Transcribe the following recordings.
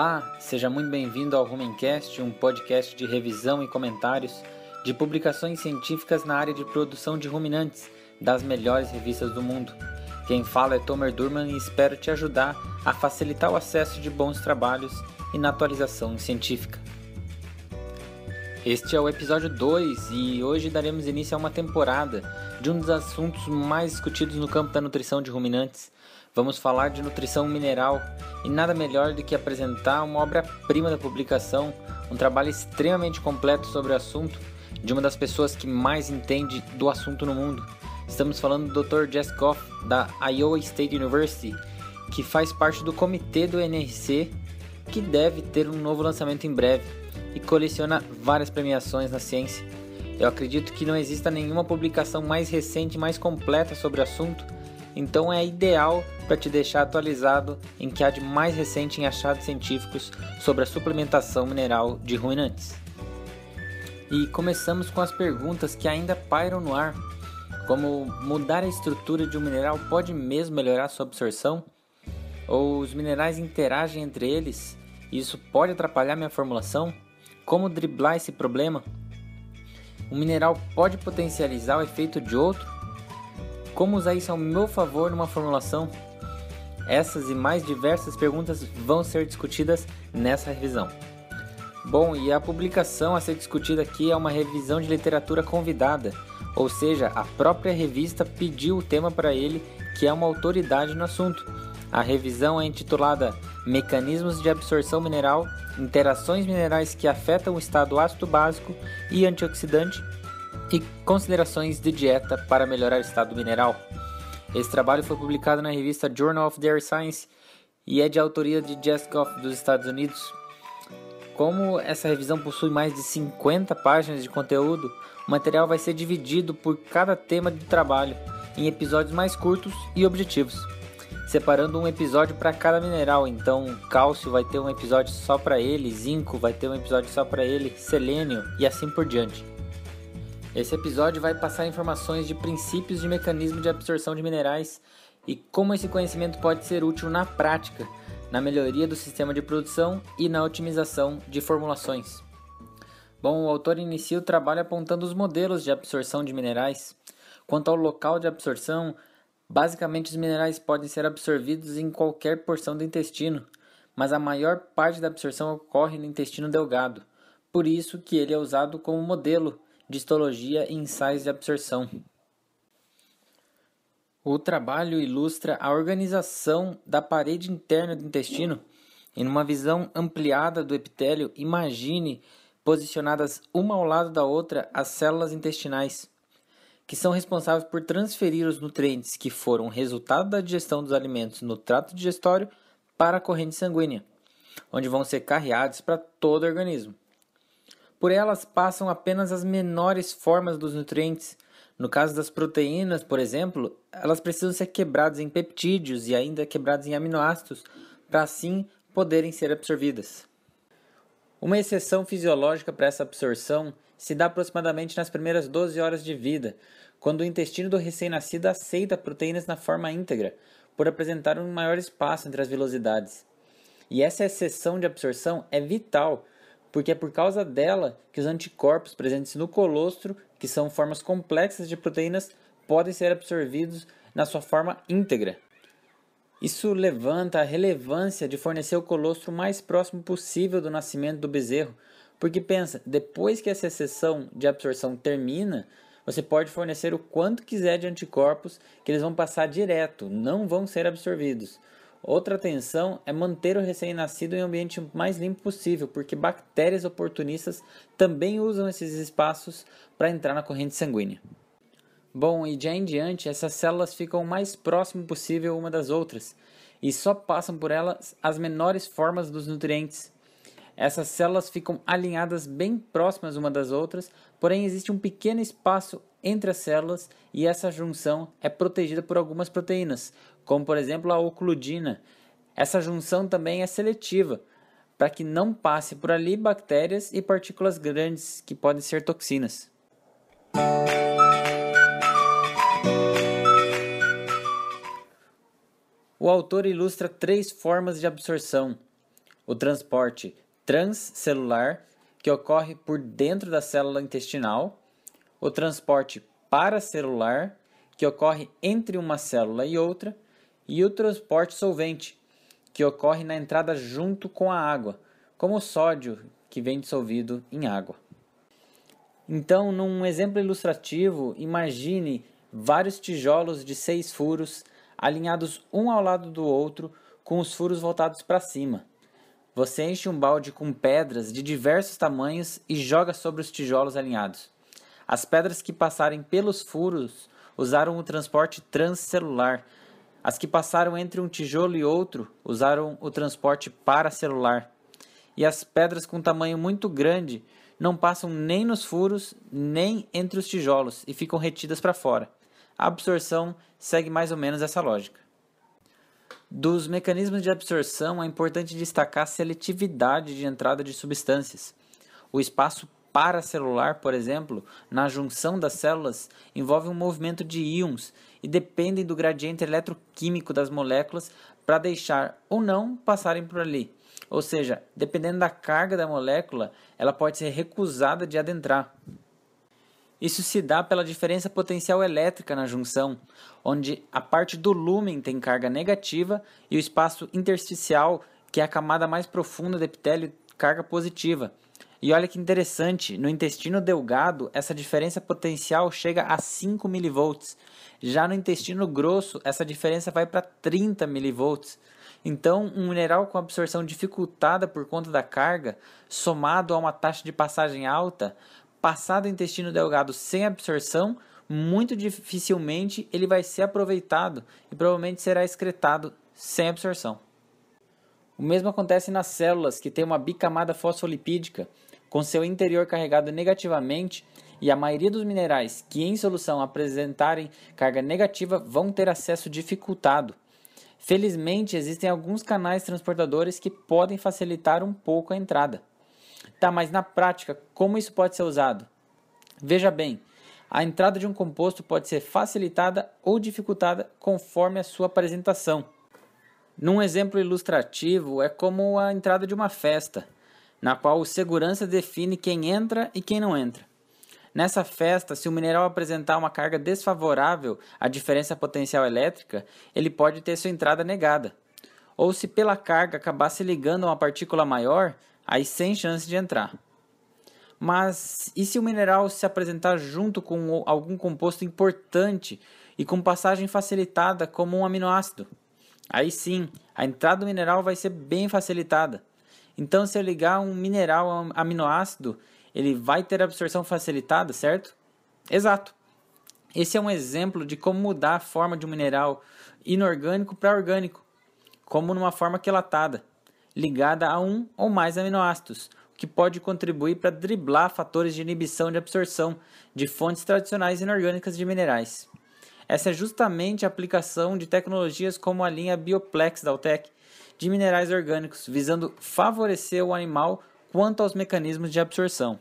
Olá, seja muito bem-vindo ao Rumencast, um podcast de revisão e comentários de publicações científicas na área de produção de ruminantes das melhores revistas do mundo. Quem fala é Tomer Durman e espero te ajudar a facilitar o acesso de bons trabalhos e na atualização científica. Este é o episódio 2 e hoje daremos início a uma temporada de um dos assuntos mais discutidos no campo da nutrição de ruminantes. Vamos falar de nutrição mineral e nada melhor do que apresentar uma obra-prima da publicação, um trabalho extremamente completo sobre o assunto de uma das pessoas que mais entende do assunto no mundo. Estamos falando do Dr. Jess Goff, da Iowa State University, que faz parte do comitê do NRC, que deve ter um novo lançamento em breve e coleciona várias premiações na ciência. Eu acredito que não exista nenhuma publicação mais recente e mais completa sobre o assunto, então é ideal para te deixar atualizado em que há de mais recente em achados científicos sobre a suplementação mineral de ruminantes. E começamos com as perguntas que ainda pairam no ar, como mudar a estrutura de um mineral pode mesmo melhorar sua absorção? Ou os minerais interagem entre eles e isso pode atrapalhar minha formulação? Como driblar esse problema? Um mineral pode potencializar o efeito de outro? Como usar isso ao meu favor numa formulação? Essas e mais diversas perguntas vão ser discutidas nessa revisão. Bom, e a publicação a ser discutida aqui é uma revisão de literatura convidada, ou seja, a própria revista pediu o tema para ele, que é uma autoridade no assunto. A revisão é intitulada Mecanismos de absorção mineral, interações minerais que afetam o estado ácido básico e antioxidante e considerações de dieta para melhorar o estado mineral. Esse trabalho foi publicado na revista Journal of Dairy Science e é de autoria de Jess Goff dos Estados Unidos. Como essa revisão possui mais de 50 páginas de conteúdo, o material vai ser dividido por cada tema de trabalho em episódios mais curtos e objetivos, separando um episódio para cada mineral. Então, cálcio vai ter um episódio só para ele, zinco vai ter um episódio só para ele, selênio e assim por diante. Esse episódio vai passar informações de princípios de mecanismo de absorção de minerais e como esse conhecimento pode ser útil na prática na melhoria do sistema de produção e na otimização de formulações. Bom, o autor inicia o trabalho apontando os modelos de absorção de minerais. Quanto ao local de absorção, basicamente os minerais podem ser absorvidos em qualquer porção do intestino, mas a maior parte da absorção ocorre no intestino delgado. Por isso que ele é usado como modelo de histologia e ensaios de absorção. O trabalho ilustra a organização da parede interna do intestino. Em uma visão ampliada do epitélio, imagine posicionadas uma ao lado da outra as células intestinais, que são responsáveis por transferir os nutrientes que foram resultado da digestão dos alimentos no trato digestório para a corrente sanguínea, onde vão ser carreados para todo o organismo. Por elas passam apenas as menores formas dos nutrientes, no caso das proteínas, por exemplo, elas precisam ser quebradas em peptídeos e ainda quebradas em aminoácidos para assim poderem ser absorvidas. Uma exceção fisiológica para essa absorção se dá aproximadamente nas primeiras 12 horas de vida, quando o intestino do recém-nascido aceita proteínas na forma íntegra, por apresentar um maior espaço entre as velocidades. E essa exceção de absorção é vital porque é por causa dela que os anticorpos presentes no colostro, que são formas complexas de proteínas, podem ser absorvidos na sua forma íntegra. Isso levanta a relevância de fornecer o colostro mais próximo possível do nascimento do bezerro, porque pensa, depois que essa exceção de absorção termina, você pode fornecer o quanto quiser de anticorpos que eles vão passar direto, não vão ser absorvidos. Outra atenção é manter o recém-nascido em um ambiente mais limpo possível, porque bactérias oportunistas também usam esses espaços para entrar na corrente sanguínea. Bom, e de aí em diante, essas células ficam o mais próximo possível uma das outras e só passam por elas as menores formas dos nutrientes. Essas células ficam alinhadas bem próximas uma das outras, porém existe um pequeno espaço entre as células e essa junção é protegida por algumas proteínas, como por exemplo a ocludina. Essa junção também é seletiva, para que não passe por ali bactérias e partículas grandes que podem ser toxinas. O autor ilustra três formas de absorção. o transporte transcelular, que ocorre por dentro da célula intestinal, o transporte paracelular, que ocorre entre uma célula e outra, e o transporte solvente, que ocorre na entrada junto com a água, como o sódio que vem dissolvido em água. Então, num exemplo ilustrativo, imagine vários tijolos de seis furos alinhados um ao lado do outro, com os furos voltados para cima. Você enche um balde com pedras de diversos tamanhos e joga sobre os tijolos alinhados. As pedras que passarem pelos furos usaram o transporte transcelular. As que passaram entre um tijolo e outro usaram o transporte paracelular. E as pedras com tamanho muito grande não passam nem nos furos, nem entre os tijolos e ficam retidas para fora. A absorção segue mais ou menos essa lógica. Dos mecanismos de absorção é importante destacar a seletividade de entrada de substâncias. O espaço paracelular, por exemplo, na junção das células, envolve um movimento de íons e dependem do gradiente eletroquímico das moléculas para deixar ou não passarem por ali. Ou seja, dependendo da carga da molécula, ela pode ser recusada de adentrar. Isso se dá pela diferença potencial elétrica na junção, onde a parte do lúmen tem carga negativa e o espaço intersticial, que é a camada mais profunda do epitélio, carga positiva. E olha que interessante, no intestino delgado, essa diferença potencial chega a 5 mV. Já no intestino grosso, essa diferença vai para 30 mV. Então, um mineral com absorção dificultada por conta da carga, somado a uma taxa de passagem alta, passado o intestino delgado sem absorção, muito dificilmente ele vai ser aproveitado e provavelmente será excretado sem absorção. O mesmo acontece nas células que têm uma bicamada fosfolipídica, com seu interior carregado negativamente, e a maioria dos minerais que em solução apresentarem carga negativa vão ter acesso dificultado. Felizmente, existem alguns canais transportadores que podem facilitar um pouco a entrada. Tá, mas na prática, como isso pode ser usado? Veja bem, a entrada de um composto pode ser facilitada ou dificultada conforme a sua apresentação. Num exemplo ilustrativo, é como a entrada de uma festa, na qual o segurança define quem entra e quem não entra. Nessa festa, se o mineral apresentar uma carga desfavorável à diferença potencial elétrica, ele pode ter sua entrada negada. Ou se pela carga acabar se ligando a uma partícula maior, aí sem chance de entrar. Mas e se o mineral se apresentar junto com algum composto importante e com passagem facilitada como um aminoácido? Aí sim, a entrada do mineral vai ser bem facilitada. Então, se eu ligar um mineral a um aminoácido, ele vai ter absorção facilitada, certo? Exato. Esse é um exemplo de como mudar a forma de um mineral inorgânico para orgânico, como numa forma quelatada, ligada a um ou mais aminoácidos, o que pode contribuir para driblar fatores de inibição de absorção de fontes tradicionais inorgânicas de minerais. Essa é justamente a aplicação de tecnologias como a linha Bioplex da Altec de minerais orgânicos, visando favorecer o animal quanto aos mecanismos de absorção.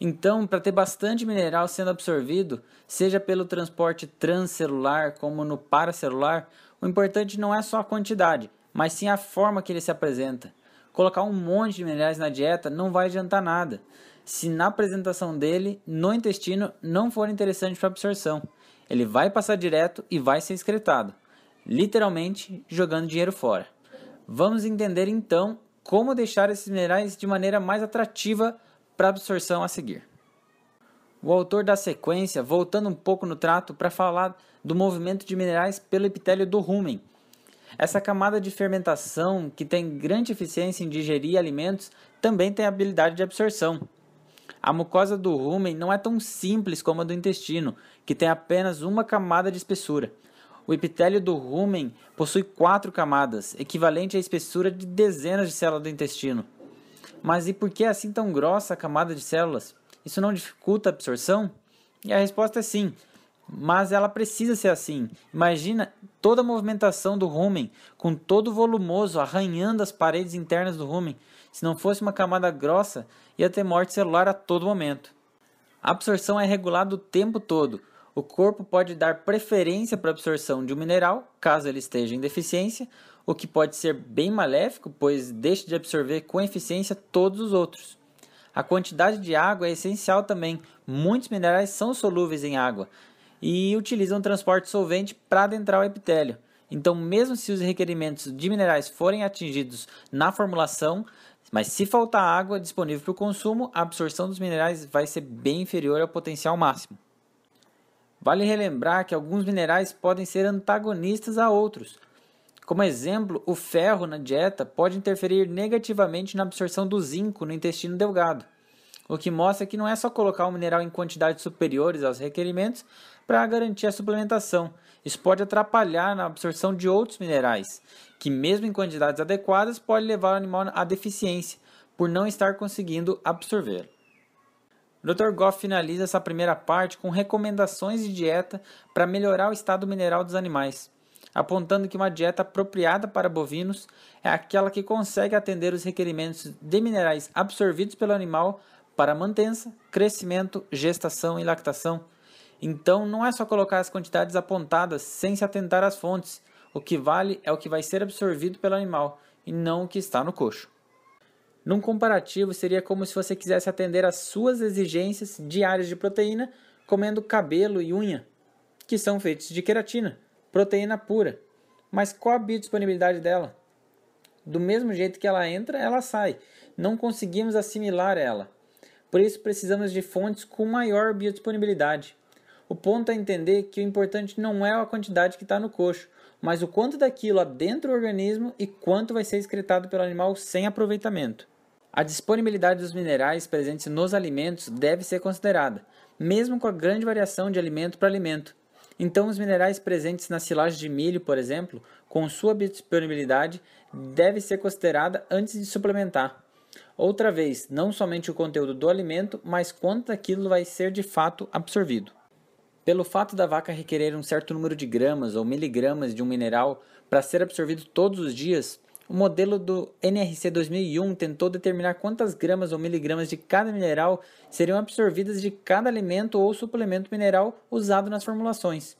Então, para ter bastante mineral sendo absorvido, seja pelo transporte transcelular como no paracelular, o importante não é só a quantidade, mas sim a forma que ele se apresenta. Colocar um monte de minerais na dieta não vai adiantar nada, se na apresentação dele no intestino não for interessante para absorção. Ele vai passar direto e vai ser excretado literalmente jogando dinheiro fora. Vamos entender então como deixar esses minerais de maneira mais atrativa para absorção a seguir. O autor da sequência, voltando um pouco no trato para falar do movimento de minerais pelo epitélio do rumen. Essa camada de fermentação, que tem grande eficiência em digerir alimentos, também tem habilidade de absorção. A mucosa do rumen não é tão simples como a do intestino, que tem apenas uma camada de espessura. O epitélio do rumen possui quatro camadas, equivalente à espessura de dezenas de células do intestino. Mas e por que é assim tão grossa a camada de células? Isso não dificulta a absorção? E a resposta é sim, mas ela precisa ser assim. Imagina toda a movimentação do rumen, com todo volumoso arranhando as paredes internas do rumen. Se não fosse uma camada grossa, ia ter morte celular a todo momento. A absorção é regulada o tempo todo, O corpo pode dar preferência para a absorção de um mineral, caso ele esteja em deficiência, o que pode ser bem maléfico, pois deixa de absorver com eficiência todos os outros. A quantidade de água é essencial também. Muitos minerais são solúveis em água e utilizam transporte solvente para adentrar o epitélio. Então, mesmo se os requerimentos de minerais forem atingidos na formulação, mas se faltar água disponível para o consumo, a absorção dos minerais vai ser bem inferior ao potencial máximo. Vale relembrar que alguns minerais podem ser antagonistas a outros. Como exemplo, o ferro na dieta pode interferir negativamente na absorção do zinco no intestino delgado, o que mostra que não é só colocar o mineral em quantidades superiores aos requerimentos para garantir a suplementação. Isso pode atrapalhar na absorção de outros minerais, que mesmo em quantidades adequadas pode levar o animal à deficiência por não estar conseguindo absorver. O Dr. Goff finaliza essa primeira parte com recomendações de dieta para melhorar o estado mineral dos animais, apontando que uma dieta apropriada para bovinos é aquela que consegue atender os requerimentos de minerais absorvidos pelo animal para mantença, crescimento, gestação e lactação. Então, não é só colocar as quantidades apontadas sem se atentar às fontes. O que vale é o que vai ser absorvido pelo animal e não o que está no coxo. Num comparativo, seria como se você quisesse atender às suas exigências diárias de proteína comendo cabelo e unha, que são feitos de queratina, proteína pura. Mas qual a biodisponibilidade dela? Do mesmo jeito que ela entra, ela sai. Não conseguimos assimilar ela. Por isso precisamos de fontes com maior biodisponibilidade. O ponto é entender que o importante não é a quantidade que está no coxo, mas o quanto daquilo há dentro do organismo e quanto vai ser excretado pelo animal sem aproveitamento. A disponibilidade dos minerais presentes nos alimentos deve ser considerada, mesmo com a grande variação de alimento para alimento. Então, os minerais presentes na silagem de milho, por exemplo, com sua disponibilidade, deve ser considerada antes de suplementar. Outra vez, não somente o conteúdo do alimento, mas quanto daquilo vai ser de fato absorvido. Pelo fato da vaca requerer um certo número de gramas ou miligramas de um mineral para ser absorvido todos os dias, o modelo do NRC 2001 tentou determinar quantas gramas ou miligramas de cada mineral seriam absorvidas de cada alimento ou suplemento mineral usado nas formulações.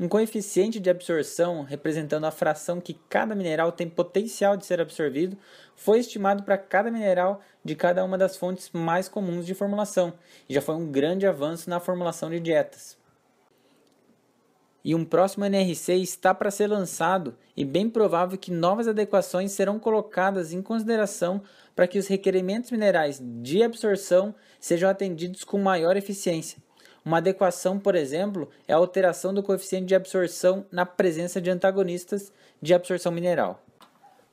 Um coeficiente de absorção, representando a fração que cada mineral tem potencial de ser absorvido, foi estimado para cada mineral de cada uma das fontes mais comuns de formulação, e já foi um grande avanço na formulação de dietas e um próximo NRC está para ser lançado e bem provável que novas adequações serão colocadas em consideração para que os requerimentos minerais de absorção sejam atendidos com maior eficiência. Uma adequação, por exemplo, é a alteração do coeficiente de absorção na presença de antagonistas de absorção mineral.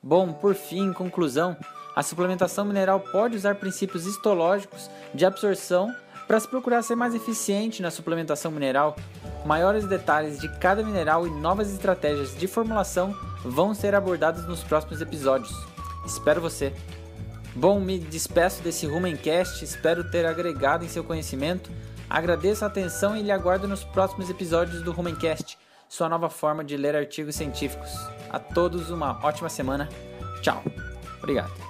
Bom, por fim, em conclusão, a suplementação mineral pode usar princípios histológicos de absorção para se procurar ser mais eficiente na suplementação mineral, maiores detalhes de cada mineral e novas estratégias de formulação vão ser abordados nos próximos episódios. Espero você! Bom, me despeço desse Rumencast, espero ter agregado em seu conhecimento. Agradeço a atenção e lhe aguardo nos próximos episódios do Rumencast, sua nova forma de ler artigos científicos. A todos uma ótima semana. Tchau. Obrigado.